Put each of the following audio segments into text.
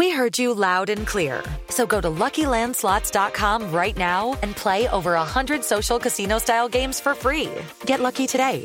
We heard you loud and clear. So go to LuckyLandSlots.com right now and play over 100 social casino-style games for free. Get lucky today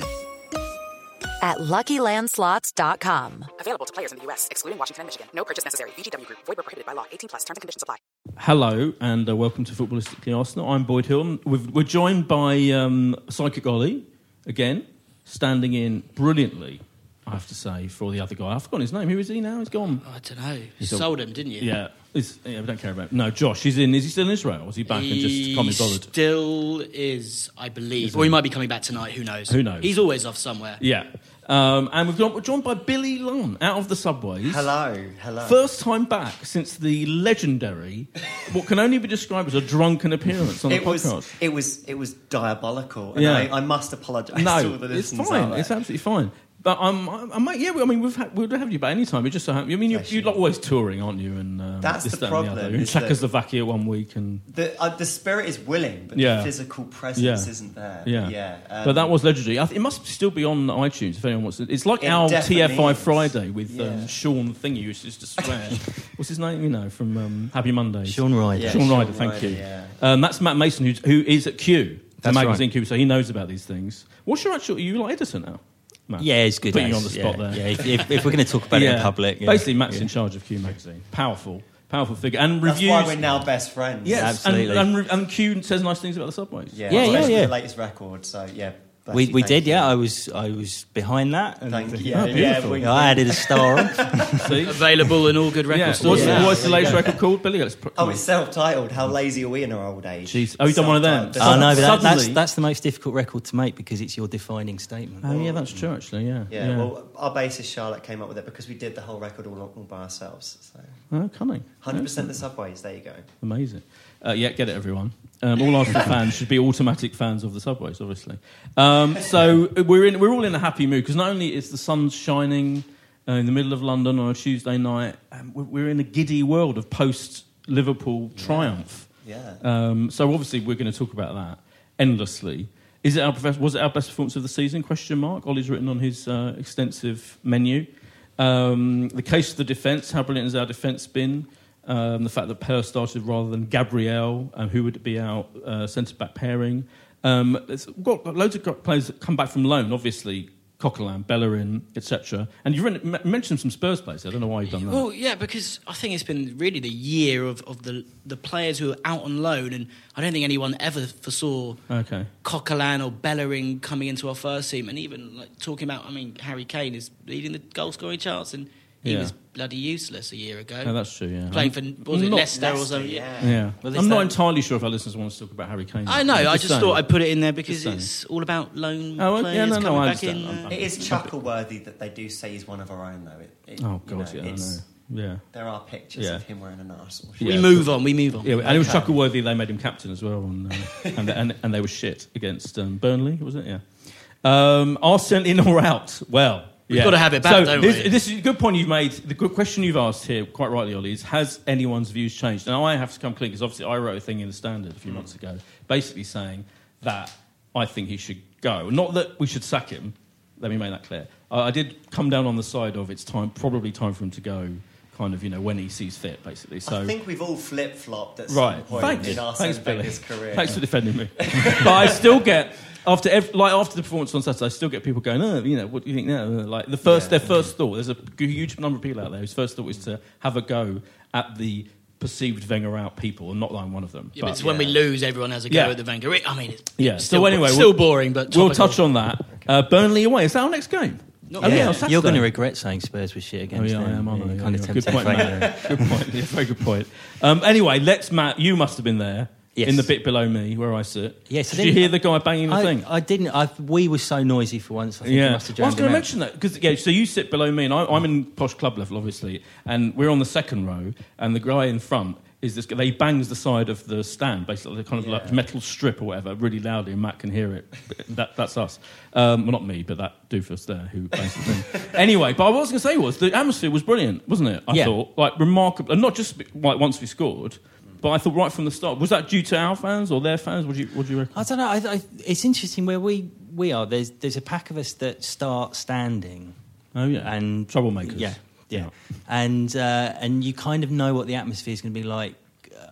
at LuckyLandSlots.com. Available to players in the U.S., excluding Washington and Michigan. No purchase necessary. VGW Group. Void were prohibited by law. 18 plus. Terms and conditions apply. Hello and uh, welcome to Footballistically Arsenal. I'm Boyd Hill. We've, we're joined by um, Psychic Ollie again, standing in brilliantly, I have to say, for the other guy. I've forgotten his name. Who is he now? He's gone. I don't know. You He's a- sold him, didn't you? Yeah, Is- yeah, we don't care about. No, Josh. He's in. Is he still in Israel? Or is he back and just He can't be bothered? still is, I believe. Is or he he? might be coming back tonight. Who knows? Who knows? He's always off somewhere. Yeah. Um, and we've got, we're joined by Billy Lunn out of the subways. Hello, hello. First time back since the legendary, what can only be described as a drunken appearance on the it was podcast. it was it was diabolical. And Yeah. I, I must apologise to no, all the it's listeners fine. out there. It's absolutely fine. But I'm, I'm, I'm yeah. I mean, we've had, we'll have you back any time. It just so happens. I mean, you're, you're you. always touring, aren't you? And um, That's this, the that, and problem, other. You're in Czechoslovakia one week, and The, uh, the spirit is willing, but Yeah. the physical presence Yeah. isn't there. yeah, yeah. um, but that was legendary. Th- it must still be on iTunes if anyone wants it. It's like It our definitely TFI is. Friday with Yeah. um, Shaun Thingy, who used to swear. What's his name? You know, from um, Happy Mondays. Shaun Ryder. Yeah, Shaun Shaun Ryder, thank Ryder, you. yeah. Um, that's Matt Mason, who's, who is at Q, the That's magazine right. Q, so he knows about these things. What's your actual? Are you like editor now? Matt? Yeah, it's good. Putting you as- on the spot yeah, there. Yeah, if, if, if we're going to talk about it in public, yeah. Basically, Matt's yeah. in charge of Q magazine. Powerful, powerful figure, and That's why we're now best friends. yes, Absolutely. And, and, and Q says nice things about the subways. yeah, Yeah, yeah, yeah. The latest record. So yeah, bless We, we did, you. yeah. I was I was behind that. And, Thank you. Oh, Yeah, beautiful. we- I added a star on. See? Available in all good record Yeah. stores. What's, Yeah. what's the latest record called, Billy? Let's Oh, it's self-titled. How lazy are we in our old age? Jeez. Oh, you've done one of them? Self-titled. oh, no, but that, that's, Suddenly- that's the most difficult record to make because it's your defining statement. Oh, yeah, that's true. Actually, yeah. Yeah, well, our bassist Charlotte came up with it because we did the whole record all, all by ourselves. So, oh, cunning. hundred percent the subways. There you go. Amazing. Uh, yeah, get it, everyone. Um, all Arsenal fans should be automatic fans of the subways, obviously. Um, so we're in, we're all in a happy mood because not only is the sun shining uh, in the middle of London on a Tuesday night, um, we're, in a giddy world of post Liverpool triumph. Yeah. Um, so obviously we're going to talk about that endlessly. Is it our profess- was it our best performance of the season? Question mark. Ollie's written on his uh, extensive menu. Um, the case of the defence. How brilliant has our defence been? Um, the fact that Per started rather than Gabriel, um, who would be our uh, centre back pairing. Um, we've got loads of players that come back from loan, obviously. Coquelin, Bellerin, etc. And you've m- mentioned some Spurs players. I don't know why you've done that. Well, yeah, because I think it's been really the year of, of the the players who are out on loan, and I don't think anyone ever foresaw okay. Coquelin or Bellerin coming into our first team, and even like talking about, I mean, Harry Kane is leading the goal scoring charts, and he Yeah. was bloody useless a year ago. Oh, that's true. Yeah. Playing for was it Not- Leicester or something? yeah. Yeah. Well, I'm not that- entirely sure if our listeners want to talk about Harry Kane. I know. I just saying. thought I'd put it in there because saying. it's all about loan Oh, well, players yeah, no, no, coming I back in. uh, I'm- It is chuckle worthy that they do say he's one of our own, though. It, it, Oh you god, know, yeah, I know. Yeah. There are pictures Yeah. of him wearing an Arsenal Yeah. we move on. We move on. Yeah, and it was Okay. chuckleworthy. They made him captain as well, and uh, and, and and they were shit against um, Burnley, was it? Yeah. Um, Arsenal in or out? Well, We've yeah. gotta have it back, so don't this, we? This is a good point you've made. The good question you've asked here, quite rightly, Ollie, is has anyone's views changed? Now I have to come clean because obviously I wrote a thing in the Standard a few Hmm. months ago, basically saying that I think he should go. Not that we should sack him. Let me make that clear. I, I did come down on the side of it's time, probably time for him to go kind of you know when he sees fit, basically. So I think we've all flip flopped at right. some point Thanks, in Arsene thanks, Billy. Wenger's career. Thanks for defending me. but I still get after ev- like after the performance on Saturday, I still get people going, oh, you know, what do you think now? Like the first, Yeah. their first thought. There's a huge number of people out there whose first thought is to have a go at the perceived Wenger out people, and not that I'm one of them. Yeah, but it's when we lose, everyone has a go Yeah. at the Wenger. I mean, it's Yeah. still, so anyway, still we'll, boring, but we'll touch on that. Uh, Burnley away. Is that our next game? Not Oh, yet. yeah, on You're going to regret saying Spurs was shit Oh against yeah, I am. aren't I? Yeah, Yeah, kind of yeah. Good tempting point. fate Matt. good point. Yeah, very good point. Um, anyway, let's Matt. You must have been there Yes. in the bit below me where I sit. Yes, I Did you hear the guy banging the I, thing? I didn't. I, we were so noisy for once. I think yeah, it must have well, I was going to mention that because yeah, so you sit below me, and I, I'm in posh club level, obviously, and we're on the second row, and the guy in front is this. guy- He bangs the side of the stand, basically, kind of like metal strip or whatever, really loudly, and Matt can hear it. that, that's us. Um, well, not me, but that doofus there who bangs the thing. anyway, but what I was going to say was the atmosphere was brilliant, wasn't it? I Yeah. thought, like remarkable, and not just like once we scored. But I thought right from the start, was that due to our fans or their fans? What do you, what do you reckon? I don't know. I, I, it's interesting where we, we are. There's there's a pack of us that start standing. Oh yeah, and troublemakers. Yeah, yeah, and uh, and you kind of know what the atmosphere is going to be like, uh,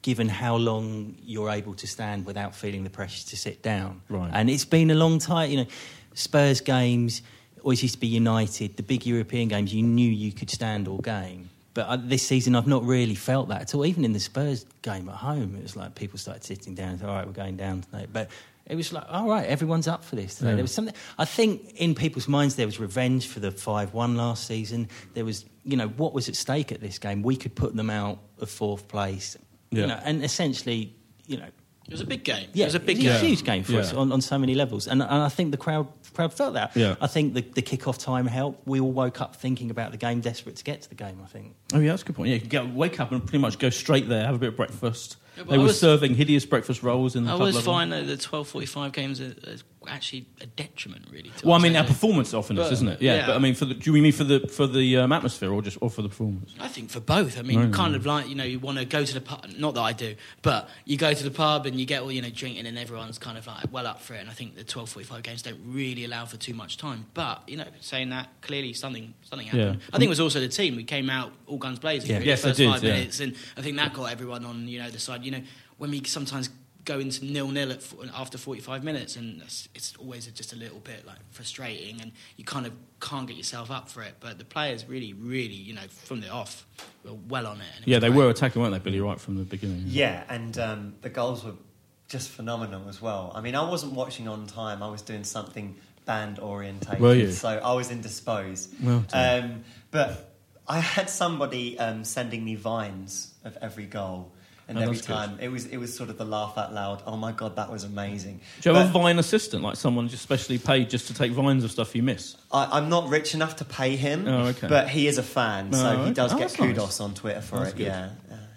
given how long you're able to stand without feeling the pressure to sit down. Right. And it's been a long time. You know, Spurs games always used to be United. The big European games, you knew you could stand all game. But uh, this season, I've not really felt that at all. Even in the Spurs game at home, it was like people started sitting down and said, all right, we're going down tonight. But it was like, all right, everyone's up for this. today. Yeah. There was something. I think in people's minds there was revenge for the five-one last season. There was, you know, what was at stake at this game. We could put them out of fourth place, Yeah. you know, and essentially, you know, It was a big game. yeah, it was a big it was game. a huge game for us on, on so many levels, and, and I think the crowd crowd felt that. Yeah. I think the, the kick-off time helped. We all woke up thinking about the game, desperate to get to the game. I think. Oh yeah, that's a good point. Yeah, you could get, wake up and pretty much go straight there, have a bit of breakfast. Yeah, they I were was- serving hideous breakfast rolls in the I club always level. find that the twelve forty-five games are, are actually a detriment, really. To Well, I mean, our performance often is, isn't it? Yeah, yeah. but I mean, for the, do you mean for the for the um, atmosphere or just or for the performance? I think for both. I mean, Right. kind of like you know, you want to go to the pub. Not that I do, but you go to the pub and you get all you know drinking, and everyone's kind of like well up for it. And I think the twelve forty-five games don't really allow for too much time. But you know, saying that clearly something something happened. Yeah. I think it was also the team. We came out all guns blazing. Yeah. Yes, the first did, Five minutes, and I think that got everyone on you know the side. You know, when we sometimes go into nil nil at, after 45 minutes and it's, it's always just a little bit like frustrating and you kind of can't get yourself up for it but the players really really you know from the off were well on it and it Yeah, they great. were attacking, weren't they, Billy? Right from the beginning. Yeah, and um, the goals were just phenomenal as well. I mean, I wasn't watching on time. I was doing something band orientated. Were you? So I was indisposed. Well um, but I had somebody um, sending me vines of every goal. And Oh, every that's good. time it was it was sort of the laugh out loud. Oh my god, that was amazing. Do you have But a Vine assistant, like someone just specially paid just to take vines of stuff you miss? I, I'm not rich enough to pay him, Oh, okay. but he is a fan, so Oh, he does Oh, get kudos nice. on Twitter for That's it. good. Yeah.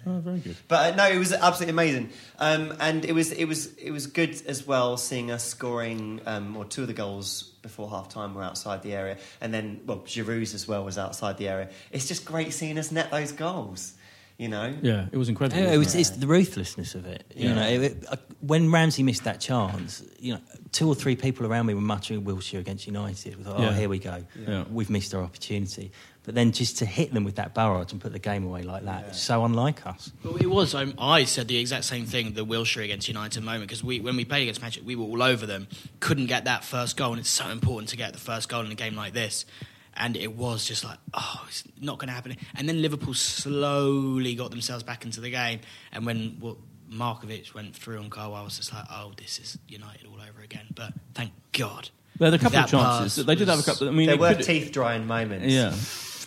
Oh, very good. But uh, no, it was absolutely amazing, um, and it was it was it was good as well seeing us scoring. Um, or two of the goals before half time were outside the area, and then well, Giroud's as well was outside the area. It's just great seeing us net those goals. You know, Yeah, it was incredible. Yeah, it wasn't was, it's the ruthlessness of it. You Yeah. know, it, it- uh, when Ramsey missed that chance, you know, two or three people around me were muttering Wilshere against United. We thought, oh, Yeah. here we go. Yeah. We've missed our opportunity. But then just to hit them with that barrage and put the game away like that, it's so unlike us. Well, it was. I, I said the exact same thing. The Wilshere against United moment because we, when we played against Manchester, we were all over them. Couldn't get that first goal, and it's so important to get the first goal in a game like this. And it was just like, oh, it's not going to happen. And then Liverpool slowly got themselves back into the game. And when well, Markovic went through on goal, I was just like, oh, this is United all over again. But thank God. They had a couple of chances. pass They did have a couple. I mean, there were teeth drying moments. Yeah.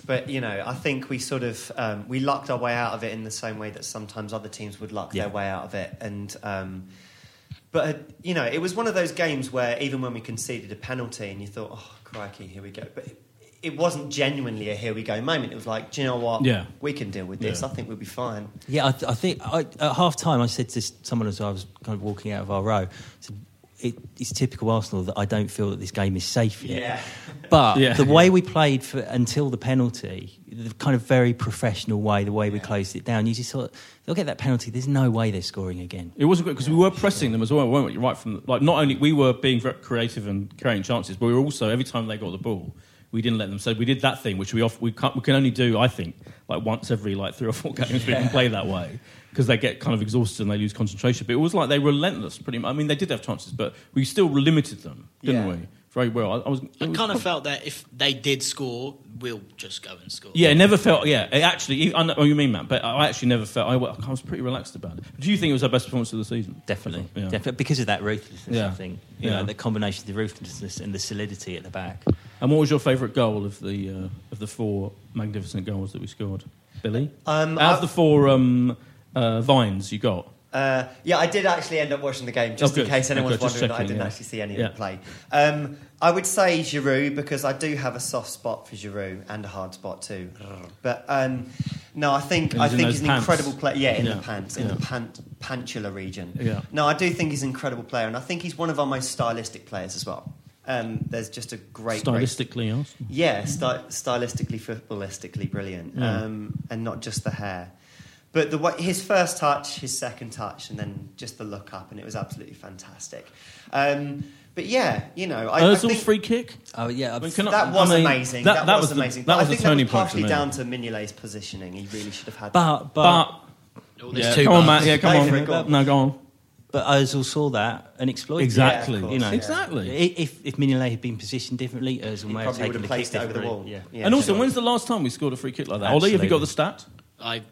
But you know, I think we sort of um, we lucked our way out of it in the same way that sometimes other teams would luck Yeah. their way out of it. And um, but uh, you know, it was one of those games where even when we conceded a penalty, and you thought, "Oh crikey, here we go," but it, it wasn't genuinely a "here we go" moment. It was like, "Do you know what? Yeah. we can deal with this. Yeah. I think we'll be fine." Yeah, I, th- I think I, at half time I said to someone as I was kind of walking out of our row, I said, it, it's typical Arsenal that I don't feel that this game is safe yet. Yeah. But Yeah. the way we played for until the penalty, the kind of very professional way, the way we closed it down, you just thought they'll get that penalty. There's no way they're scoring again. It wasn't great because we were pressing them as well, weren't we? Right from like not only we were being very creative and creating chances, but we were also every time they got the ball, we didn't let them. So we did that thing, which we off, we, can't, we can only do, I think, like once every like three or four games we can play that way because they get kind of exhausted and they lose concentration. But it was like they were relentless, pretty much. I mean, they did have chances, but we still limited them, didn't Yeah. we? Very well. I, I was. I it was kind of felt that if they did score, we'll just go and score. Yeah, it never felt. Yeah, it actually. I know what you mean, Matt, but I actually never felt. I, I was pretty relaxed about it. Do you think it was our best performance of the season? Definitely, Yeah. definitely because of that ruthlessness. Yeah. I think you Yeah. know the combination of the ruthlessness and the solidity at the back. And what was your favourite goal of the uh, of the four magnificent goals that we scored, Billy? Um, Out of the four um, uh, vines you got, Uh, yeah, I did actually end up watching the game just Oh, in case anyone's wondering that I didn't yeah. actually see any Yeah. of them play. Um, I would say Giroud because I do have a soft spot for Giroud and a hard spot too. But um, no, I think I he's think he's an pants. incredible player. Yeah, in Yeah. the pants, in the pant pantula region. Yeah. No, I do think he's an incredible player, and I think he's one of our most stylistic players as well. Um, there's just a great, great stylistically, yeah, sty- stylistically, footballistically brilliant, Yeah. um, and not just the hair. But the way, his first touch, his second touch, and then just the look up, and it was absolutely fantastic. Um, but yeah, you know, I, I think free kick. Oh yeah, I mean, can I- that was I mean, amazing. that- That, that was, was the- amazing. that was I the think that turning was point partially me. down to Mignolet's positioning. He really should have had. but but But Oh, yeah, two come on. Matt. Yeah, come on. for on. No, go on. But Ozil saw that and exploited it. Exactly. Yeah, you know, exactly. I- If if Mignolet had been positioned differently, Ozil he may have taken would have the placed kick it over the wall. differently. Yeah. and also, sure. when's the last time we scored a free kick like that? Ollie, have you got the stat? I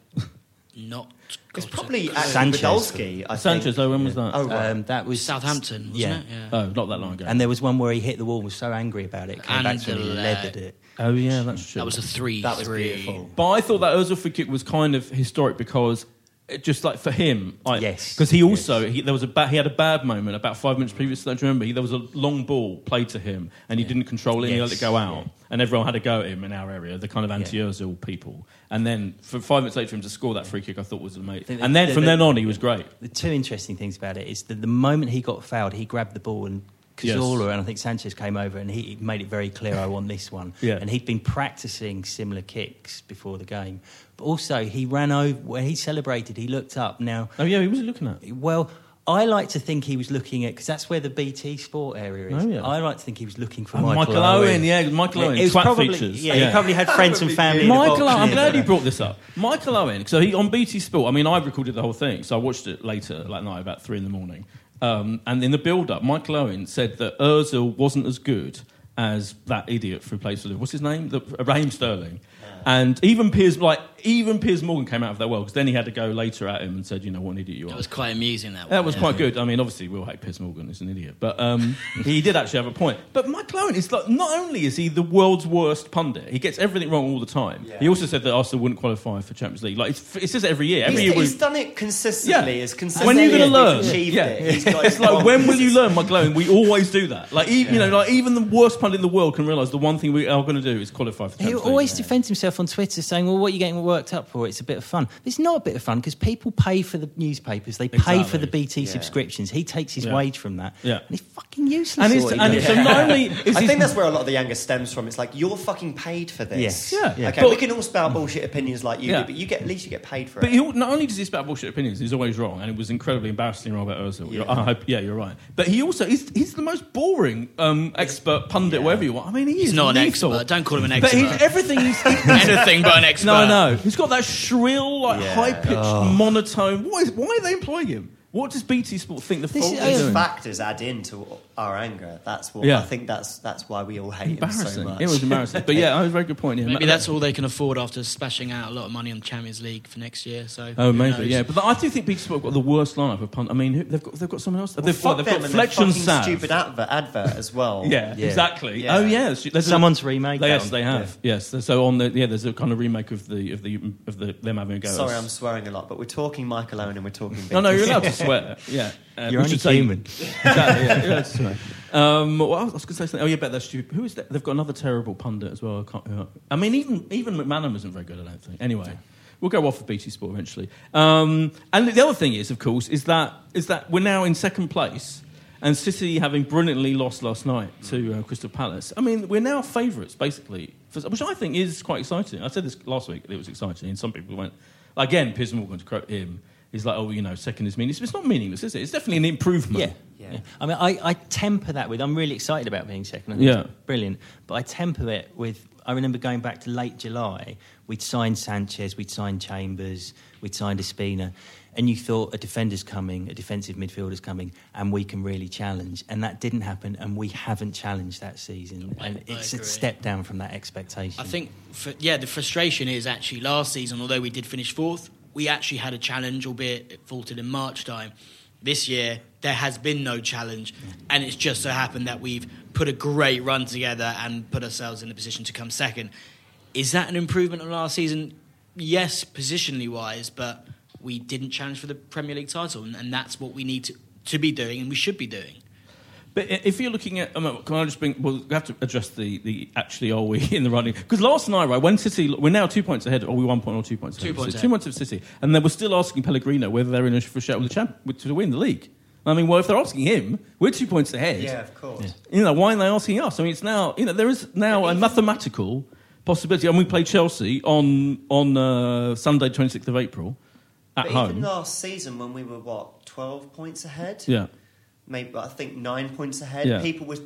not. It's probably it. actually Sanchez. Podolski. I Sanchez, think. though, when was that? Oh, right. Um, that was Southampton, wasn't yeah. it? Yeah. Oh, not that long ago. And there was one where he hit the wall and was so angry about it, came And back to him and the he leg. leathered it. oh, yeah, that's true. that was a three. That was three. beautiful. But I thought that Ozil free kick was kind of historic because it just like for him, I, Yes. because he also he, there was a ba- he had a bad moment about five minutes previous to that. Do you remember? He, there was a long ball played to him and he didn't control it. and He let Yes. it go out, Yeah. and everyone had a go at him in our area, the kind of anti-Ozil people. And then for five minutes later, for him to score that free kick, I thought was amazing. think And then the- from the- then on, he was great. The two interesting things about it is that the moment he got fouled, he grabbed the ball and Yes. And I think Sanchez came over and he made it very clear I want this one. Yeah. And he'd been practicing similar kicks before the game. But also he ran over when he celebrated, he looked up. Now Oh yeah, he was looking at. well, I like to think he was looking at because that's where the BT Sport area is. Oh, yeah. I like to think he was looking for Oh, Michael, Michael Owen, yeah, Michael Owen, It was twat probably, features. Yeah, Yeah. he probably had friends and family. Michael, Owen, I'm glad you brought this up. Michael Owen, so he on BT Sport. I mean, I recorded the whole thing, so I watched it later, that night, about three in the morning. Um, and in the build-up, Michael Owen said that Özil wasn't as good as that idiot who plays for Liverpool. What's his name? The, Raheem Sterling. And even Piers, like even Piers Morgan came out of that well because then he had to go later at him and said, you know, what an idiot you are. That was quite amusing. That one. That was yeah. quite good. I mean, obviously, we'll hate Piers Morgan. He's an idiot. But um, he did actually have a point. But Michael Owen is like, not only is he the world's worst pundit, he gets everything wrong all the time. He also said that Arsenal wouldn't qualify for Champions League. Like, it's, it says it every year. Every He's, year we- he's done it consistently. Yeah. As When are you going to learn? we've achieved Yeah. it. He's It's like wrong when will you learn, Michael Owen? We always do that. Like even, you know, like even the worst pundit in the world can realise the one thing we are going to do is qualify for the He Champions always League. defends himself on Twitter saying, well, what are you getting worked up for? it. It's a bit of fun. It's not a bit of fun because people pay for the newspapers, they pay for the BT Yeah. subscriptions. He takes his Yeah. wage from that. Yeah. And he's fucking useless. And, it's, and it's, so not only is I think that's where a lot of the anger stems from. It's like you're fucking paid for this. Yes. Yeah. Yeah. Okay, But- we can all spout bullshit opinions like you Yeah. do, but you get at least you get paid for it. But it. he, not only does he spout bullshit opinions, he's always wrong, and it was incredibly embarrassing wrong about Ozil. Yeah. I hope, yeah, you're right. But he also he's, he's the most boring um, expert pundit, Yeah. whatever you want. I mean, he He's is not an expert. Don't call him an expert. But he's, expert. everything he's. Anything but an expert. no, no, he's got that shrill, like Yeah. high pitched monotone. What is, why are they employing him? What does BT Sport think the This fault is- is These factors add into our anger. That's what Yeah. I think. That's that's why we all hate him so Embarrassing. much. it was embarrassing. But yeah, that was a very good point. Yeah. Maybe that's all they can afford after splashing out a lot of money on the Champions League for next year. So Oh, who maybe, knows? yeah. But I do think BT Sport got the worst lineup of punt. I mean, who- they've got they've got someone else. Well, they've fuck they've them got and Fletch and fucking Sav. stupid advert, advert as well. Yeah, Yeah. exactly. Oh, yeah. Oh yes, there's a- Someone's remade that Yes, one. they have. Yes, so on the yeah, there's a kind of remake of the of the of the them having a go. at Sorry. I'm swearing a lot, but we're talking Michael Owen and we're talking. No, no, you're allowed to swear. Yeah, Uh, You're only say- human. exactly. Yeah, allowed. Um, well, I was going to say something. Oh yeah, bet that's stupid. Who is that? They've got another terrible pundit as well. I, can't, I mean, even even McManaman isn't very good. I don't think. Anyway. We'll go off of BT Sport eventually. Um, and the other thing is, of course, is that is that we're now in second place, and City having brilliantly lost last night to uh, Crystal Palace. I mean, we're now favourites basically, for, which I think is quite exciting. I said this last week; it was exciting, and some people went again. Piers Morgan to quote him, he's like, "Oh, you know, second is meaningless." It's not meaningless, is it? It's definitely an improvement. Yeah. Yeah. I mean, I, I temper that with I'm really excited about being second. I think Yeah. it's brilliant. But I temper it with I remember going back to late July. We'd signed Sanchez, we'd signed Chambers, we'd signed Ospina, and you thought a defender's coming, a defensive midfielder's coming, and we can really challenge. And that didn't happen, and we haven't challenged that season. And I it's a step down from that expectation. I think, for, yeah, the frustration is actually last season, although we did finish fourth, we actually had a challenge, albeit it faltered in March time. This year, there has been no challenge, and it's just so happened that we've put a great run together and put ourselves in a position to come second. Is that an improvement on last season? Yes, positionally wise, but we didn't challenge for the Premier League title, and, and that's what we need to, to be doing, and we should be doing. But if you're looking at, um, can I just bring? Well, we have to address the, the actually are we in the running? Because last night, right, when City, we're now two points ahead, or we one point or two points ahead. Two points So ahead. two points of City, and they were still asking Pellegrini whether they're in a for a shout with the champ with- to win the league. I mean, well, if they're asking him, we're two points ahead. Yeah, of course. You know, why are they asking us? I mean, it's now, you know, there is now a mathematical possibility. And we play Chelsea on on uh, Sunday, 26th of April, at But home. even last season, when we were what twelve points ahead, yeah. Maybe I think nine points ahead. Yeah. People were.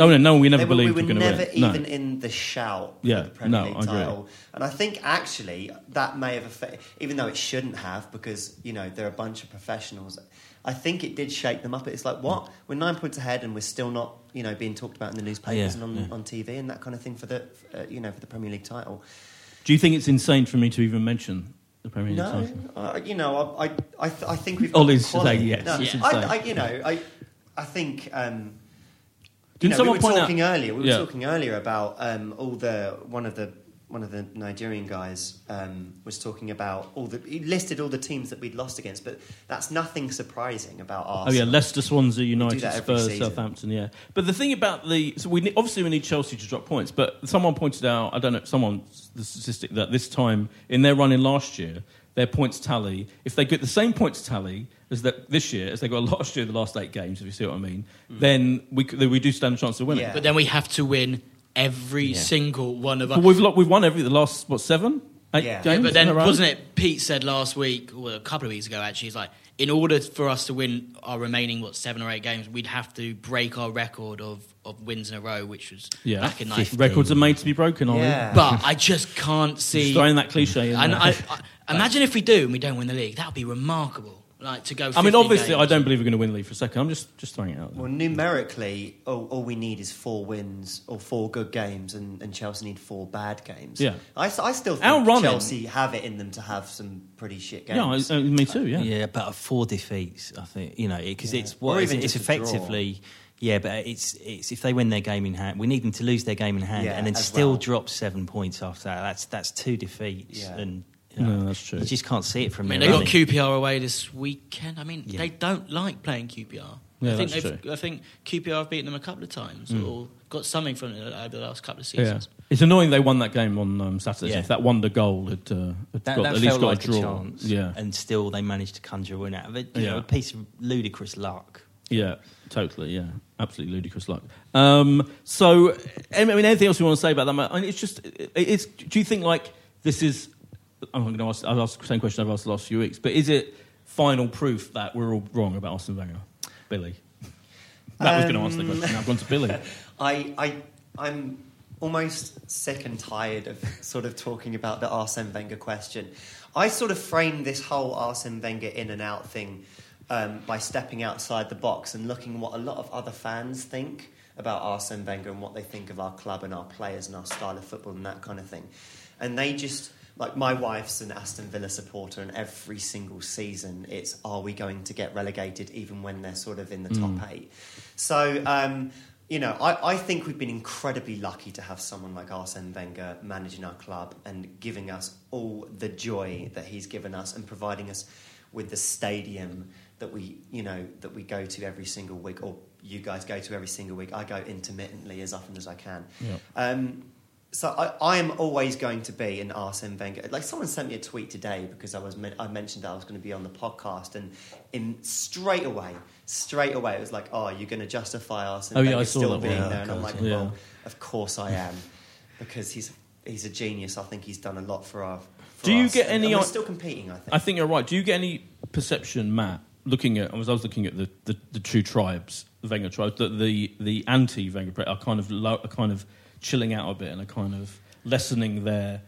Oh, no, no, we never were, believed we we were were gonna never win. No. even in the shout Yeah, for the Premier no, League I agree. title. And I think actually that may have affected, even though it shouldn't have, because you know they're a bunch of professionals. I think it did shake them up. It's like what we're nine points ahead, and we're still not, you know, being talked about in the newspapers Yeah, and on, on TV and that kind of thing for the, uh, you know, for the Premier League title. Do you think it's insane for me to even mention the Premier League No, title? uh, you know, I, I, I, th- I think we've. Ollie's saying yes, No, it's I. I, you know, I, I think. Um, Didn't know, someone we were point out- talking earlier. We were Yeah. talking earlier about um, all the one of the one of the Nigerian guys um, was talking about all the he listed all the teams that we'd lost against, but that's nothing surprising about us. Oh yeah, Leicester, Swansea, United, that Spurs, season. Southampton. Yeah, but the thing about the so we obviously we need Chelsea to drop points, but someone pointed out I don't know someone the statistic that this time in their run in last year their points tally if they get the same points tally as that this year as they got last year in the last eight games if you see what I mean then we then we do stand a chance of winning. Yeah. But then we have to win every Yeah. single one of us. we've we've won every the last what seven eight Yeah. games. Yeah, but then wasn't it? Pete said last week, or a couple of weeks ago, actually, he's like, in order for us to win our remaining what seven or eight games, we'd have to break our record of, of wins in a row, which was Yeah, back in Fifty. '90. records are made to be broken. Ollie. Yeah. But I just can't see. Just throwing that cliche in and. I, I, imagine if we do and we don't win the league, that would be remarkable. Like to go. I mean, obviously, games. I don't believe we're going to win the league for a second. I'm just just throwing it out. There. Well, numerically, all, all we need is four wins or four good games, and, and Chelsea need four bad games. Yeah. I, I still think running- Chelsea have it in them to have some pretty shit games. Yeah, I, uh, me too. Yeah. Yeah, but four defeats, I think you know because Yeah. it's Or what is even it? it's just draw. effectively. Yeah, but it's it's if they win their game in hand, we need them to lose their game in hand, Yeah, and then still well. drop seven points after that. That's that's two defeats, Yeah. and you know, No, that's true. You just can't see it from I mean, their they got running. QPR away this weekend. I mean, Yeah. they don't like playing QPR. Yeah, I think that's they've- true. I think QPR have beaten them a couple of times or got something from it over the last couple of Yeah. seasons. It's annoying they won that game on um, Saturday. Yeah. If that wonder goal had, uh, had That, got, that at least got like a draw. chance, Yeah, and still they managed to conjure a win out of it. You Yeah. know, a piece of ludicrous luck. yeah, totally. Yeah, absolutely ludicrous luck. Um, so, I mean, anything else you want to say about that? I mean, it's just, it's. Do you think like this is? I'm going to ask. I've asked the same question I've asked the last few weeks, but is it final proof that we're all wrong about Arsene Wenger, Billy? That was going to answer the Um, question. Now I've gone to Billy. I, I, I'm almost sick and tired of sort of talking about the Arsene Wenger question. I sort of framed this whole Arsene Wenger in and out thing um, by stepping outside the box and looking what a lot of other fans think about Arsene Wenger and what they think of our club and our players and our style of football and that kind of thing. And they just, like my wife's an Aston Villa supporter, and every single season it's, are we going to get relegated even when they're sort of in the top eight? So, um, you know, I, I think we've been incredibly lucky to have someone like Arsene Wenger managing our club and giving us all the joy that he's given us and providing us with the stadium that we, you know, that we go to every single week, or you guys go to every single week. I go intermittently as often as I can. Yeah. Um, so I, I am always going to be an Arsene Wenger. Like someone sent me a tweet today because I was I mentioned that I was going to be on the podcast, and in straight away, straight away, it was like, "Oh, you're going to justify Arsene Oh, yeah, Wenger saw still being Yeah, there," and I'm like, yeah. "Well, of course I am," because he's he's a genius. I think he's done a lot for our. For Do you us, get any And we're still competing. I think. I think you're right. Do you get any perception, Matt, looking at I was I was looking at the, the, the two tribes, the Wenger tribes, the the, the anti Wenger are kind of low, are kind of chilling out a bit and a kind of lessening their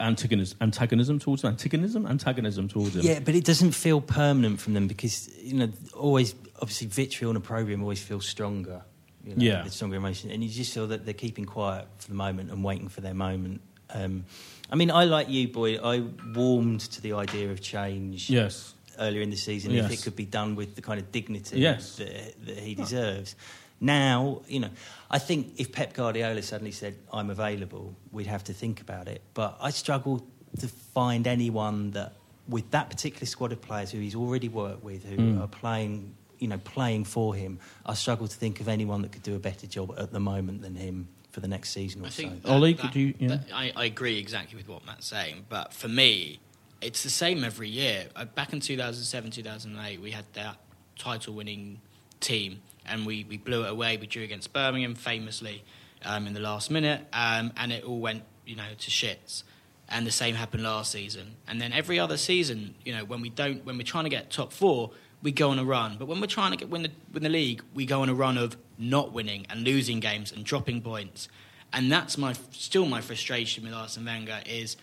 antagonism antagonism towards him, antagonism antagonism towards him. Yeah, but it doesn't feel permanent from them because you know always obviously vitriol in a program always feels stronger. You know, Yeah. the stronger emotion, and you just feel that they're keeping quiet for the moment and waiting for their moment. Um, I mean, I like you, boy. I warmed to the idea of change Yes. earlier in the season Yes. if it could be done with the kind of dignity Yes. that, that he deserves. Now, you know, I think if Pep Guardiola suddenly said, I'm available, we'd have to think about it. But I struggle to find anyone that, with that particular squad of players who he's already worked with, who Mm. are playing, you know, playing for him, I struggle to think of anyone that could do a better job at the moment than him for the next season or I think so. that- Ollie, that- could you- yeah. that- I, I agree exactly with what Matt's saying, but for me, it's the same every year. Uh, Back in 2007, 2008, we had that title-winning team, and we, we blew it away. We drew against Birmingham famously um, in the last minute, um, and it all went, you know, to shits. And the same happened last season. And then every other season, you know, when we don't, when we're trying to get top four, we go on a run. But when we're trying to get win the win the league, we go on a run of not winning and losing games and dropping points. And that's my still my frustration with Arsene Wenger is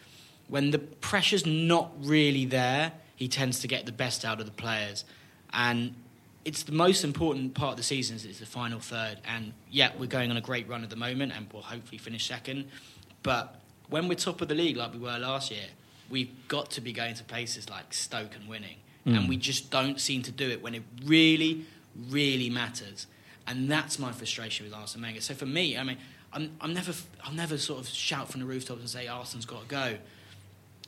when the pressure's not really there, he tends to get the best out of the players. And it's the most important part of the season is it's the final third. And yeah, we're going on a great run at the moment and we'll hopefully finish second. But when we're top of the league like we were last year, we've got to be going to places like Stoke and winning. Hmm. And we just don't seem to do it when it really, really matters. And that's my frustration with Arsene Wenger. So for me, I mean, I'm, I'm never, I'll never sort of shout from the rooftops and say Arsene's got to go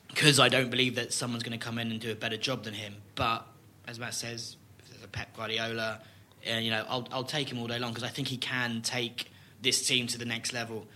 because I don't believe that someone's going to come in and do a better job than him. But as Matt says, a Pep Guardiola, uh, you know, I'll, I'll take him all day long because I think he can take this team to the next level.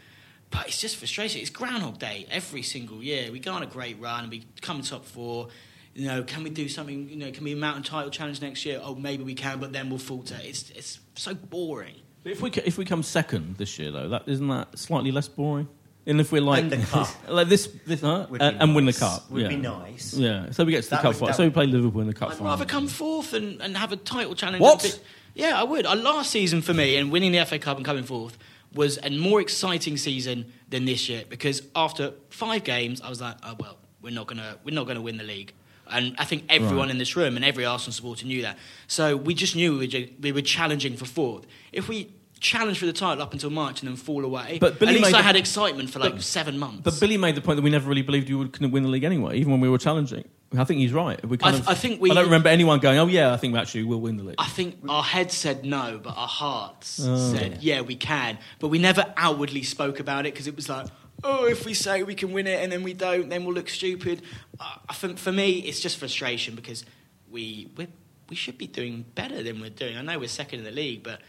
But it's just frustrating. It's Groundhog Day every single year. We go on a great run and we come top four. You know, can we do something? You know, can we mount a title challenge next year? Oh, maybe we can, but then we'll falter. It's it's so boring. If we if we come second this year though, that isn't that slightly less boring. And if we're like And the cup. like this, this huh? Would Uh, be and win the cup, Would yeah. be nice. Yeah, so we get to the That cup would- final. that So we would- play Liverpool in the cup I'd final. rather come fourth and, and have a title challenge. What? be- Yeah, I would. Uh, last season for me, and winning the FA Cup and coming fourth, was a more exciting season than this year because after five games, I was like, oh well, we're not gonna we're not gonna win the league. And I think everyone Right. in this room and every Arsenal supporter knew that. So we just knew we were, ju- we were challenging for fourth. If we challenge for the title up until March and then fall away, But Billy at least I the- had excitement for like but- seven months. But Billy made the point that we never really believed you would couldn't win the league anyway, even when we were challenging. I think he's right. We kind I- of, I think we- I don't remember anyone going, "Oh yeah, I think we actually we'll win the league." I think our heads said no, but our hearts Oh. said yeah, we can. But we never outwardly spoke about it because it was like, oh, if we say we can win it and then we don't, then we'll look stupid. Uh, for, for me, it's just frustration because we we we should be doing better than we're doing. I know we're second in the league, but.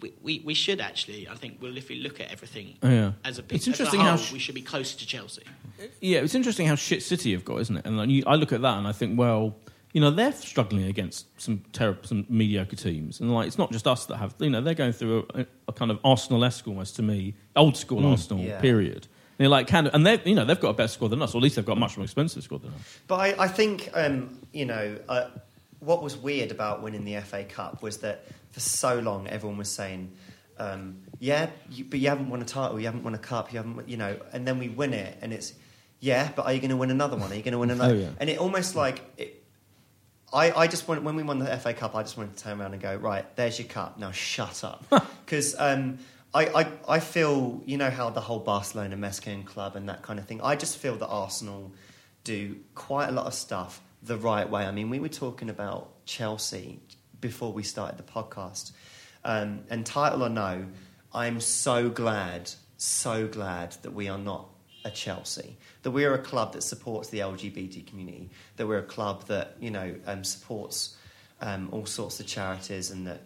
We, we, we should actually. I think. Well, if we look at everything Oh, yeah. as a It's as a interesting how sh- we should be closer to Chelsea. Yeah, it's interesting how shit City have got, isn't it? And like, you, I look at that and I think, well, you know, they're struggling against some terrible, some mediocre teams, and like it's not just us that have, you know, they're going through a, a kind of Arsenal-esque almost to me, old school Arsenal Yeah. period. And they're like, can, and they, you know, they've got a better squad than us, or at least they've got a much more expensive squad than us. But I, I think, um, you know, uh, what was weird about winning the FA Cup was that for so long everyone was saying, um, yeah, you, but you haven't won a title, you haven't won a cup, you haven't, you know, and then we win it, and it's, yeah, but are you going to win another one? Are you going to win another? Oh, yeah. And it almost like, it, I, I just want, when we won the FA Cup, I just wanted to turn around and go, right, there's your cup, now shut up. Because um, I, I, I feel, you know, how the whole Barcelona més que un club and that kind of thing, I just feel that Arsenal do quite a lot of stuff the right way. I mean, we were talking about Chelsea before we started the podcast. Um, and title or no, I'm so glad, so glad that we are not a Chelsea. That we are a club that supports the LGBT community. That we're a club that you know um, supports um, all sorts of charities, and that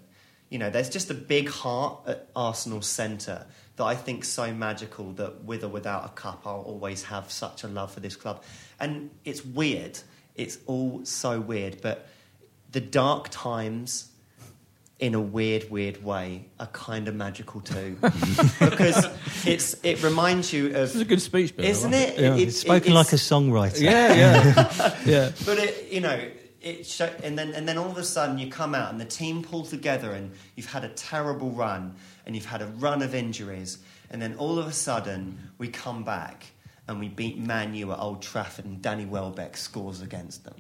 you know there's just a big heart at Arsenal Centre that I think so magical. That with or without a cup, I'll always have such a love for this club. And it's weird. It's all so weird, but the dark times in a weird, weird way, are kind of magical too, because it's it reminds you of, This is a good speech, Bill. Isn't like it? Yeah. It- It's spoken like a songwriter. yeah, yeah, yeah. But it, you know, it sho- and then and then all of a sudden you come out and the team pull together and you've had a terrible run and you've had a run of injuries and then all of a sudden we come back and we beat Man U at Old Trafford and Danny Welbeck scores against them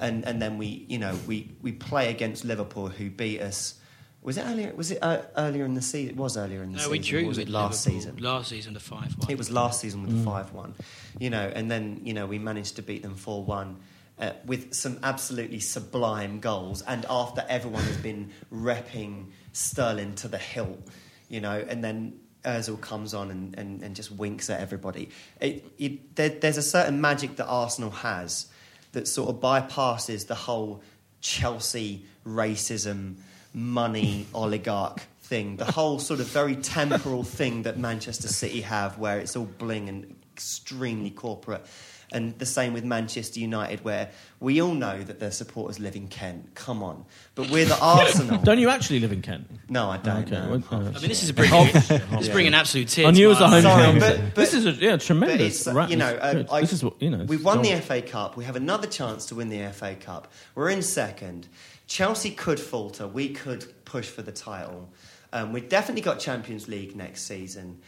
and and then we you know we we play against Liverpool who beat us. Was it earlier? Was it uh, earlier in the season? It was earlier in the No, season. we drew or was it last Liverpool. season? Last season, the five-one. It was last season with the five one, you know, and then you know we managed to beat them four one. Uh, with some absolutely sublime goals, and after everyone has been repping Sterling to the hilt, you know, and then Özil comes on and, and, and just winks at everybody. It, it, there, there's a certain magic that Arsenal has that sort of bypasses the whole Chelsea racism, money oligarch thing, the whole sort of very temporal thing that Manchester City have, where it's all bling and extremely corporate. And the same with Manchester United, where we all know that their supporters live in Kent. Come on, but we're the Arsenal. Don't you actually live in Kent? no, I don't. Okay, know. well, uh, I mean, this is a bringing, this is bringing absolute tears. I knew it was to a home eyes. Sorry, game. but- but- this is a yeah tremendous. it's, you know, uh. I- this is what you know. We've won it's the. FA Cup. We have another chance to win the FA Cup. We're in second. Chelsea could falter. We could push for the title. Um, we've definitely got Champions League next season.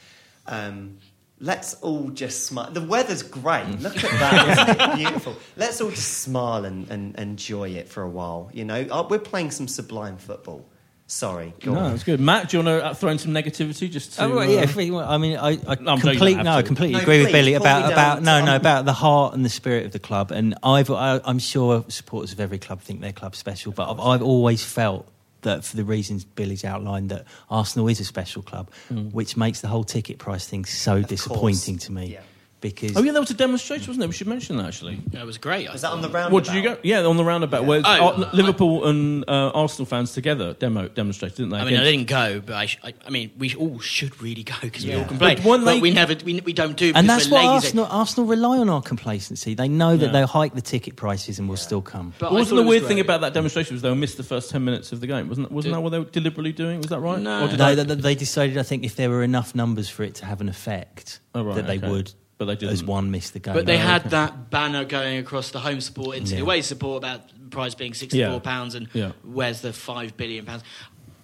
Um, let's all just smile. The weather's great. Look at that. Isn't it beautiful? Let's all just smile and, and enjoy it for a while. You know, Uh, we're playing some sublime football. Sorry. Go No, on. that's good. Matt, do you want to throw in some negativity just to? Oh, right, yeah, uh, if we- I mean, I, I I'm sure completely no, I completely No, agree with Billy about about no, no, about the heart and the spirit of the club. And I've, I, I'm sure supporters of every club think their club's special, but I've, I've always felt that for the reasons Billy's outlined, that Arsenal is a special club, Mm. which makes the whole ticket price thing so disappointing to me. Yeah. Because Oh yeah, there was a demonstration, wasn't there? We should mention that actually. Yeah, it was great. I Was that on the thought. roundabout? What did you go? Yeah, on the roundabout where Oh, Ar- I- Liverpool and uh, Arsenal fans together demo demonstrated, didn't they? I mean, I didn't go, but I, sh- I, I mean, we all should really go because we all complain. But But, they- we never, we, we don't do. and that's we're what lazy. Arsenal, Arsenal rely on our complacency. They know that Yeah. they'll hike the ticket prices and we'll still come. But But wasn't the it was weird thing about that demonstration was they missed the first ten minutes of the game? Wasn't wasn't Did- that what they were deliberately doing? Was that right? No. Or did No, they- they, they decided, I think, if there were enough numbers for it to have an effect, Oh, right, that they okay. would, But they didn't. as one missed the game. But they Oh, had that banner going across the home support into Yeah. the away support about the price being sixty-four Yeah. pounds, and Yeah. where's the five billion pounds?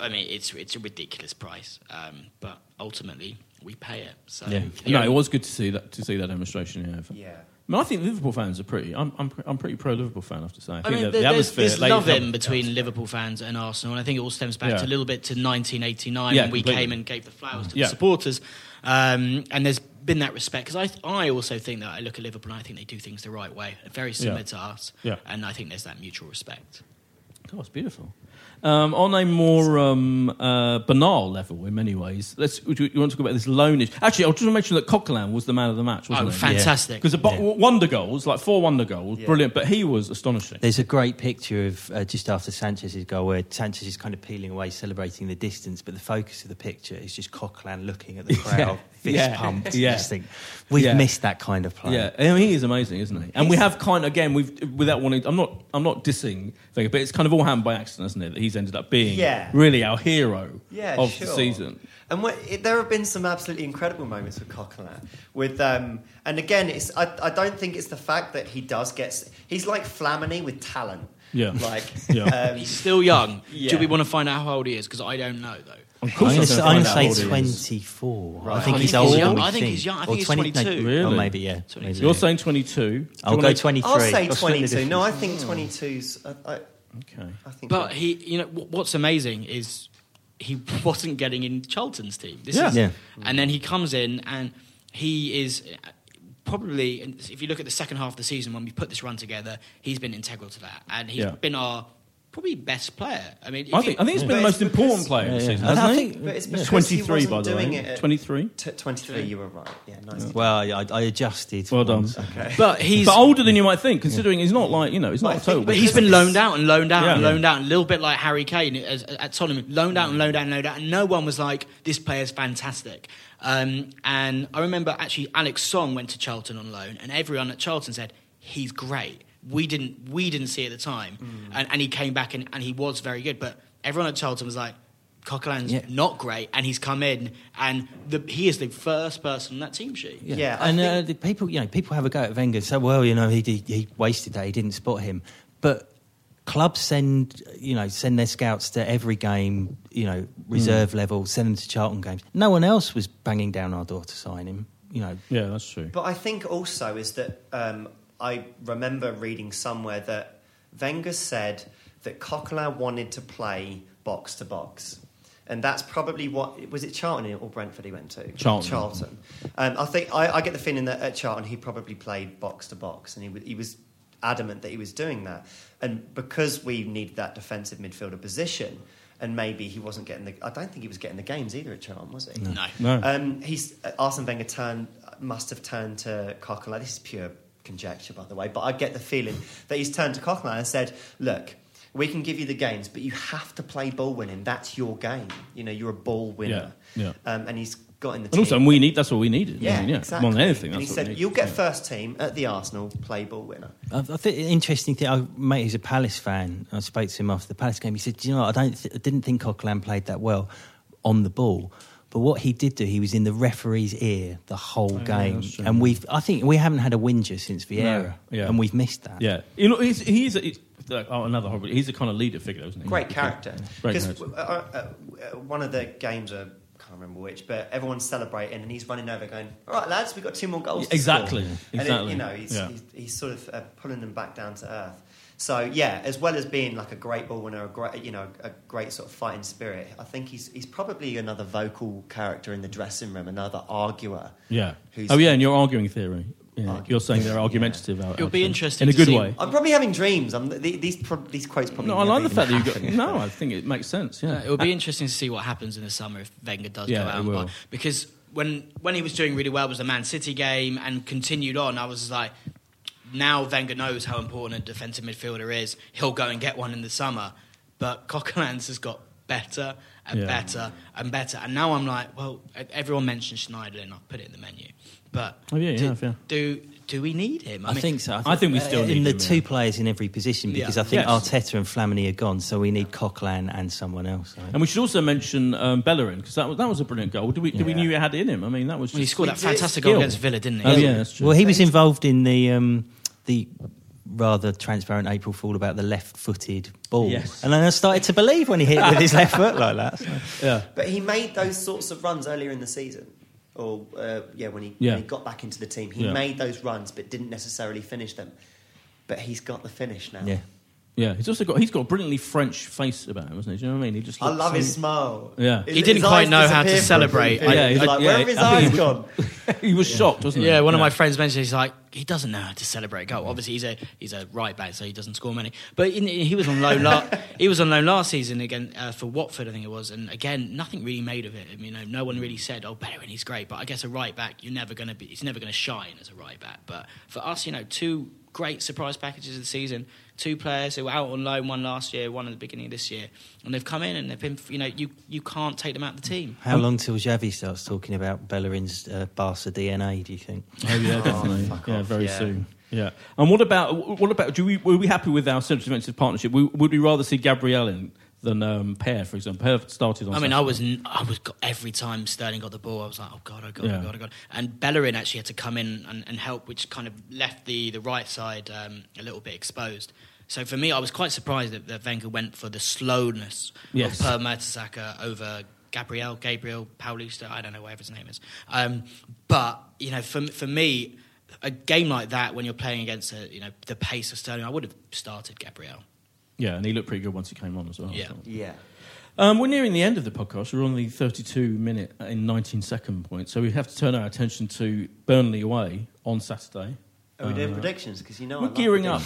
I mean, it's it's a ridiculous price, um, but ultimately we pay it. So Yeah. No, it was good to see that to see that demonstration. Yeah. Yeah. I, mean, I think Liverpool fans are pretty. I'm I'm, pre- I'm pretty pro Liverpool fan. I have to say. I, I think mean, the, the there's, atmosphere. there's ladies love love- in between Liverpool fans and Arsenal, and I think it all stems back Yeah. to a little bit to 1989 Yeah, when we completely. came and gave the flowers to Yeah. the supporters. Um, and there's been that respect because I, I also think that I look at Liverpool and I think they do things the right way, very similar Yeah. to us. Yeah. And I think there's that mutual respect. Oh, it's beautiful. Um, on a more um, uh, banal level, in many ways, let's. You, you want to talk about this loan issue? Actually, I'll just mention that Coquelin was the man of the match, wasn't Oh, he? fantastic. Because the bo- wonder goals, like four wonder goals, brilliant. But he was astonishing. There's a great picture of uh, just after Sanchez's goal where Sanchez is kind of peeling away, celebrating the distance, but the focus of the picture is just Coquelin looking at the crowd, fist Yeah. pumped. Yeah. Just think, we've Yeah. missed that kind of play. Yeah, I mean, he is amazing, isn't he? And we have kind of again, we've without wanting. I'm not. I'm not dissing but it's kind of all happened by accident, isn't it? That he's ended up being Yeah. really our hero yeah, of sure. the season. And what, it, there have been some absolutely incredible moments with Coquelin. With um, and again, it's I, I don't think it's the fact that he does get. He's like Flamini with talent. Yeah. Like Yeah. Um, He's still young. Yeah. Do we want to find out how old he is? Because I don't know, though. Of I'm going to I'm gonna say find out how old he is. 24. I think I he's older he's than young. we I think think. he's young. I think he's 20 no, 22. Really? Or maybe, yeah. 22. You're saying 22. Do I'll you go 23. I'll say I'll split the 22. No, I think 22's. I, I, Okay. I think. But he, you know, wh- what's amazing is he wasn't getting in Charlton's team. This Yeah. is, Yeah. And then he comes in and he is uh, probably, if you look at the second half of the season when we put this run together, he's been integral to that, and he's Yeah. been our probably best player. I mean, I you- think I think he's But been the it's most important player this Yeah, yeah. season. I hasn't he? think- But it's because 23 he by the way. doing it 23. T- 23, you were right. Yeah, nice. Well, I, I adjusted. Well done. Okay. but he's But older than you might think, considering he's not like you know, he's But I not a total. But he's been loaned out and loaned out and loaned out, a little bit like Harry Kane as, at Tottenham, loaned out and loaned out and loaned out, and no one was like, "This player's fantastic." Um, and I remember actually Alex Song went to Charlton on loan, and everyone at Charlton said he's great. We didn't we didn't see at the time, and, and he came back and, and he was very good. But everyone at Charlton was like. Coquelin's Yeah. not great, and he's come in, and the, he is the first person on that team sheet. Yeah, Yeah, I and uh, the people, you know, people have a go at Wenger. and say, well, you know, he, he he wasted that. He didn't spot him. But clubs send you know send their scouts to every game, you know, reserve level, send them to Charlton games. No one else was banging down our door to sign him. You know, Yeah, that's true. But I think also is that um, I remember reading somewhere that Wenger said that Coquelin wanted to play box to box. And that's probably what was it Charlton or Brentford he went to? Charlton. Charlton. Um, I think I, I get the feeling that at Charlton he probably played box to box, and he was, he was adamant that he was doing that. And because we needed that defensive midfielder position, and maybe he wasn't getting the. I don't think he was getting the games either at Charlton, was he? No. No. Um, he's uh, Arsene Wenger turned must have turned to Coquelin. This is pure conjecture, by the way, but I get the feeling that he's turned to Coquelin and said, "Look, we can give you the games, but you have to play ball winning. That's your game. You know, you're a ball winner." Yeah, Um, and he's got in the And team. also, and we need that's what we needed. yeah, I mean, yeah. exactly. More than anything, and he said, "You'll get first team at the Arsenal, play ball winner." I, I think an interesting thing. I mate, he's a Palace fan. I spoke to him after the Palace game. He said, "Do "You know, what? I don't, th- I didn't think Coquelin played that well on the ball." But what he did do, he was in the referee's ear the whole game, that's true. and we've. I think we haven't had a whinger since Vieira, yeah. and we've missed that. Yeah, you know, he's, he's, a, he's like, oh, another horrible. He's a kind of leader figure, isn't he? Great character. Great Because character. uh, uh, uh, one of the games, uh, I can't remember which, but everyone's celebrating and he's running over going, all right, lads, we've got two more goals to Exactly, score." And it- exactly, you know, he's, yeah. he's, he's sort of uh, pulling them back down to earth. So, yeah, as well as being like a great ball winner, a great, you know, a great sort of fighting spirit, I think he's, he's probably another vocal character in the dressing room, another arguer. Yeah. Who's- oh, yeah, and your arguing theory. Yeah. Arguing You're saying they're theory, argumentative. out- It'll be actually. interesting in a good see- way. I'm probably having dreams. I'm, these, pro- these quotes probably No, I like the fact that you got. No, I think it makes sense. Yeah, Uh, it'll be interesting to see what happens in the summer if Wenger does Yeah, go it out and will. Because when when he was doing really well was the Man City game and continued on, I was like, now Wenger knows how important a defensive midfielder is. He'll go and get one in the summer. But Coquelin's has got better and Yeah. better and better. And now I'm like, well, everyone mentioned Schneiderlin. I'll put it in the menu. But Oh, yeah, do, have, yeah. do do we need him? I, think so. I think we still uh, need in the two yeah. players in every position because Yeah. I think Yes. Arteta and Flamini are gone, so we need Coquelin and someone else. I. And we should also mention um, Bellerin because that was that was a brilliant goal. Did we did we knew it had it in him? I mean, that was. Well, he scored that fantastic goal against Villa, didn't he? Oh yeah, that's true. Well, he was involved in the um, the rather transparent April Fool about the left-footed ball, Yes. and then I started to believe when he hit with his left foot like that. so. yeah. But he made those sorts of runs earlier in the season. Or, uh, yeah, when he, Yeah. when he got back into the team. He Yeah. made those runs but didn't necessarily finish them. But he's got the finish now. Yeah, Yeah, he's also got he's got a brilliantly French face about him, hasn't he? Do you know what I mean? He just I looks love so- his smile. Yeah. His- He didn't his quite know how to disappear for a celebrate. brief Yeah, he's He's like- like, where yeah, have his I eyes he- gone? he was shocked, wasn't he? Yeah, one of my friends mentioned he's like he doesn't know how to celebrate a goal. Obviously, he's a he's a right back, so he doesn't score many. But in, he was on loan. La- he was on loan last season again uh, for Watford, I think it was. And again, nothing really made of it. I mean, you know, no one really said, "Oh, Bellerin, he's great." But I guess a right back, you're never going to be. He's never going to shine as a right back. But for us, you know, two great surprise packages of the season. Two players who were out on loan, one last year, one at the beginning of this year, and they've come in and they've been. You know, you you can't take them out of the team. how long till Xavi starts talking about Bellerin's uh, Barca DNA? Do you think? Oh yeah, definitely. fuck yeah, off, very yeah. soon. Yeah. And what about what about? Do we were we happy with our central defensive partnership? We, would we rather see Gabriel in than um, Per, for example? Per started on. I mean, I was I was got, every time Sterling got the ball, I was like, oh god, oh god, Yeah. oh god, oh god. And Bellerin actually had to come in and, and help, which kind of left the the right side um, a little bit exposed. So for me, I was quite surprised that, that Wenger went for the slowness Yes. of Per Mertesacker over Gabriel, Gabriel Paulista. I don't know whatever his name is. Um, but you know, for for me, a game like that when you're playing against a, you know the pace of Sterling, I would have started Gabriel. Yeah, and he looked pretty good once he came on as well. Yeah. Yeah. Um, we're nearing the end of the podcast. We're on the 32 minute and 19 second point, so we have to turn our attention to Burnley away on Saturday. Are we doing Uh, predictions? Because you know We're love gearing up.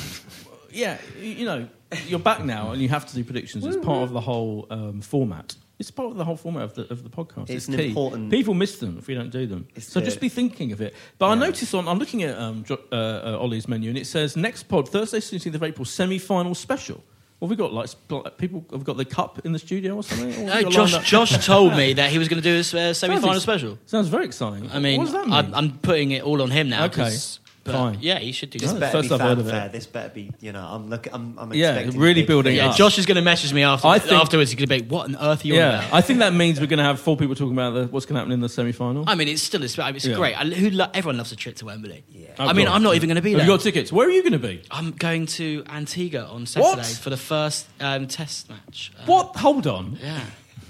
Yeah, you know, you're back now, and you have to do predictions. It's part of the whole um, format. It's part of the whole format of the, of the podcast. It's It's, an key. important- People miss them if we don't do them. It's So the- just be thinking of it. But I Yeah. notice on I'm looking at um, uh, uh, Ollie's menu, and it says next pod Thursday, 16th of April, semi-final special. What have we got? Like people have got the cup in the studio or something. Or No, have we got Josh? Josh told me that he was going to do a uh, semi-final ex- special. Sounds very exciting. I mean, what does that mean? I'm, I'm putting it all on him now. Okay. 'Cause But Fine. yeah, he should do This No, better first be I've heard of it. This better be, you know, I'm looking, I'm, I'm Yeah, expecting really big building things. Yeah, up. Josh is going to message me after, I think- afterwards. He's going to be, "What on earth are you on Yeah, about?" I think that means we're going to have four people talking about the, what's going to happen in the semi-final. I mean, it's still it's, I it's Yeah. great. I, who lo- everyone loves a trip to Wembley. Yeah. Oh, I mean, God. I'm not even going to be Have there. you got tickets? Where are you going to be? I'm going to Antigua on Saturday What? for the first um, Test match. Uh, What? Hold on. Yeah.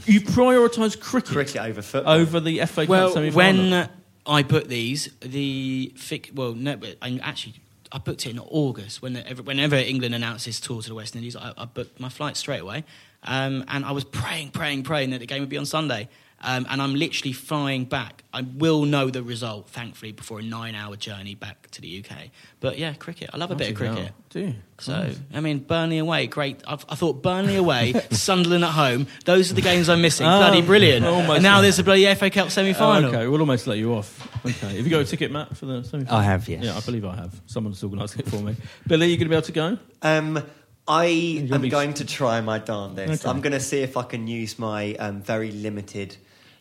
You prioritise cricket, Cricket over football. over the FA Cup Well, semi-final. when I booked these, the fic, well, no, but I actually I booked it in August. Whenever, whenever England announces tour to the West Indies, I, I booked my flight straight away, um, and I was praying, praying, praying that the game would be on Sunday. Um, and I'm literally flying back. I will know the result, thankfully, before a nine-hour journey back to the UK. But yeah, cricket. I love a bit of cricket. hell. Do you? So, I mean, Burnley away, great. I've, I thought Burnley away, Sunderland at home. Those are the games I'm missing. Oh, bloody brilliant. almost. And now there's the bloody FA Cup Oh, semi-final. okay, we'll almost let you off. Okay, have you got a ticket, Matt, for the semi-final? I have, yes. Yeah, I believe I have. Someone's organising it for me. Billy, you going to be able to go? Um, I gonna am be- going to try my darndest. Okay. I'm going to see if I can use my um, very limited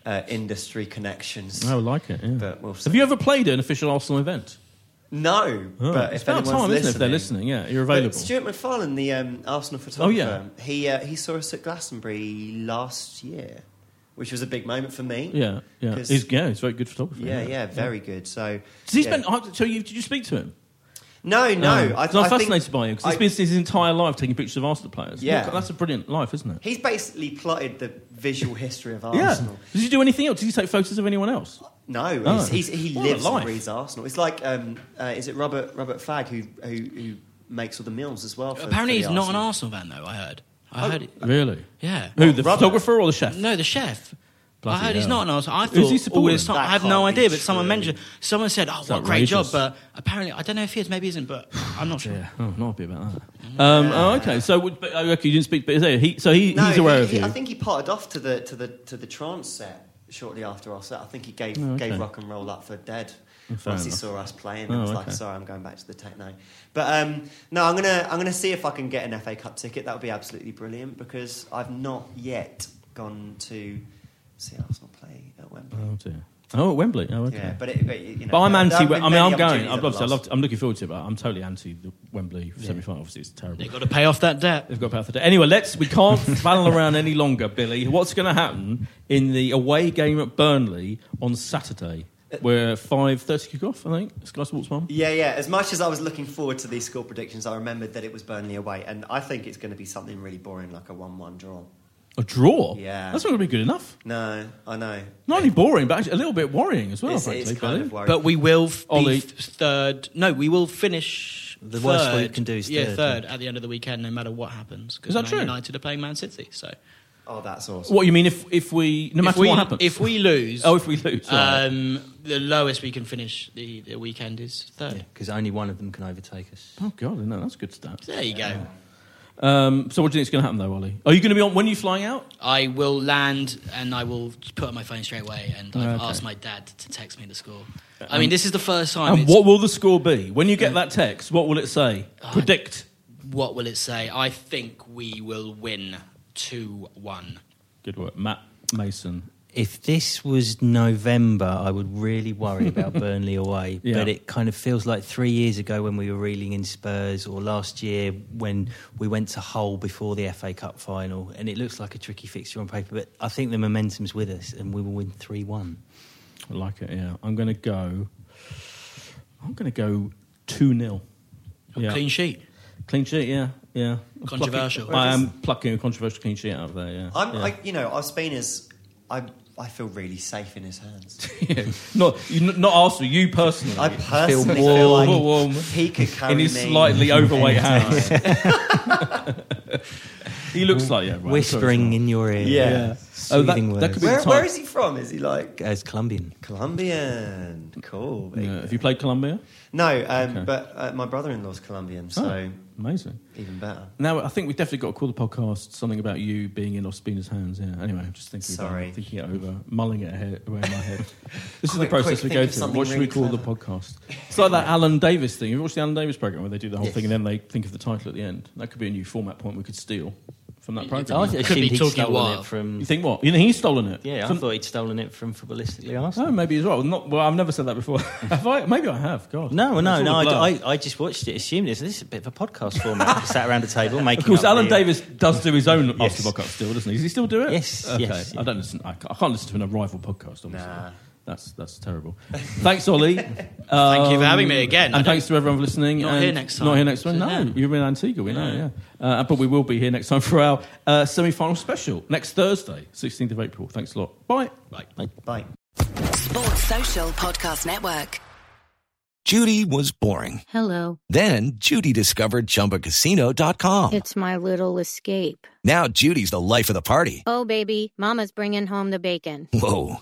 uh, industry connections. I would like it. Yeah. But we'll see. have you ever played at an official Arsenal event? No, Oh, but it's if about anyone's time, listening, isn't it? If they're listening, yeah, you're But available. Stuart MacFarlane, the um, Arsenal Oh, photographer, yeah. he uh, he saw us at Glastonbury last year, which was a big moment for me. yeah, yeah. He's, yeah, he's a very good photographer. yeah, yeah, very good. So, Does he yeah. spend? oh, So you, did you speak to him? No, no. Oh. I, 'Cause I'm I think- fascinated by him because he's I- been his entire life taking pictures of Arsenal players. Yeah. Look, that's a brilliant life, isn't it? He's basically plotted the visual history of Arsenal. Yeah. Arsenal. Does he do anything else? Does he take photos of anyone else? No, Oh. he's, he's, he What lives life. and breathes Arsenal. It's like, um, uh, is it Robert Robert Fagg who, who who makes all the meals as well? For, Apparently, for he's the not an Arsenal? Arsenal fan, though. I heard. Oh. I heard. It, Really? yeah. Who, the Robert? photographer or the chef? No, the chef. Bloody I heard he's hell. not an Arsenal. I Who's he thought all supporting? this time. That I have can't no be idea, but someone true. mentioned. Someone said, "Oh, what a great job!" outrageous. But apparently, I don't know if he is. Maybe he isn't. But I'm not sure. Yeah. Oh, not happy about that. Um, oh, okay. So, would- but, oh, okay, you didn't speak. But is he, so he, No, he's aware he- of he- you. I think he parted off to the to the to the trance set shortly after our set. I think he gave Oh, okay. gave rock and roll up for dead. fair Once he enough. saw us playing, Oh, and was like, okay. "Sorry, I'm going back to the techno." But um, no, I'm gonna I'm gonna see if I can get an FA Cup ticket. That would be absolutely brilliant because I've not yet gone to see Arsenal play at Wembley. Oh dear. Oh, at Wembley. Oh, okay. Yeah, but, it, but you know, But I'm there- anti. I mean, I'm going. I'm, over the obviously, I last- love, I'm looking forward to it, but I'm totally anti the Wembley semi-final. Obviously, it's terrible. They've got to pay off that debt. They've got to pay off the Debt. Anyway, let's. We can't battle around any longer, Billy. What's going to happen in the away game at Burnley on Saturday? Uh, We're five thirty kick off, I think. It's Sky Sports one. Yeah, yeah. As much as I was looking forward to these score predictions, I remembered that it was Burnley away, and I think it's going to be something really boring, like a one-one draw. A draw. Yeah. that's not going to be good enough. No, I know. Not only boring, but actually a little bit worrying as well. it's, frankly, it's kind Billy. of worrying. But we will f- be f- third. No, we will finish. The worst third. we can do is yeah, third, third at the end of the weekend, no matter what happens. Is that Man true? United are playing Man City, so oh, that's awesome. What you mean if if we no matter if we, what happens? If we lose, oh, if we lose, right. um, the lowest we can finish the, the weekend is third. Because only one of them can overtake us. oh god, no, that's good stuff. There you go. Um, so what do you think is going to happen though, Ollie? Are you going to be on when are you flying out? I will land and I will put on my phone straight away, and I've Okay. asked my dad to text me the score. I mean, this is the first time. And what will the score be when you get that text? What will it say? Predict. what will it say? I think we will win two one. Good work, Matt Mason. If this was November, I would really worry about Burnley away. Yeah. But it kind of feels like three years ago when we were reeling in Spurs, or last year when we went to Hull before the FA Cup final. And it looks like a tricky fixture on paper, but I think the momentum's with us, and we will win 3 1. I like it. Yeah, I'm going to go. I'm going to go two 0 Yeah, Clean sheet. Clean sheet. Yeah, yeah. Controversial. Plucking, I am plucking a controversial clean sheet out of there. Yeah. I'm, yeah. I, you know, Ospina is. I, I feel really safe in his hands. Yeah. Not you, not Arsenal. You personally. I personally warm. feel like Warm. he could carry in his me slightly overweight anytime. hands. he looks like yeah. Right, Whispering in your ear. Yeah. Oh, that- Soothing that could be- Where, time. where is he from? Is he like As Colombian. Colombian? Cool. Yeah. Have you played Colombia? No, um, Okay. but uh, my brother-in-law's Colombian, so Oh, amazing. even better. Now I think we've definitely got to call the podcast something about you being in Ospina's hands. Yeah. Anyway, I'm just thinking. Sorry. About, it, thinking it over, mulling it ahead, away in my head. This is the process we go through. What should we call the podcast? It's like that Alan Davies thing. You watched the Alan Davies program where they do the whole Yes. thing and then they think of the title at the end. That could be a new format point we could steal from that I program. Could assumed be talking stolen it from. You think what? You think he's stolen it? Yeah, I From- thought he'd stolen it from footballistically oh, Arsenal. Oh, maybe as well. Not well. I've never said that before. have I? Maybe I have. God. No, no, no. I. I, I just watched it, assumed this. This is a bit of a podcast format. Sat around a table making. Of course, Alan the- uh, Davies does do his own Yes. after podcast still, doesn't he? Does he still do it? Yes, Okay. yes, I don't listen. I, ca- I can't listen to a rival podcast. Obviously. Nah. That's that's terrible. Thanks, Ollie. Thank you for having me again. And thanks to everyone for listening. Not and here next time. Not time. here next time. No, Yeah. you're in Antigua. We know. Yeah, uh, but we will be here next time for our uh, semi-final special next Thursday, 16th of April. Thanks a lot. Bye. Bye. Bye. Bye. Sports Social Podcast Network. Judy was boring. Hello. Then Judy discovered ChumbaCasino.com. It's my little escape. Now Judy's the life of the party. Oh, baby, Mama's bringing home the bacon. Whoa,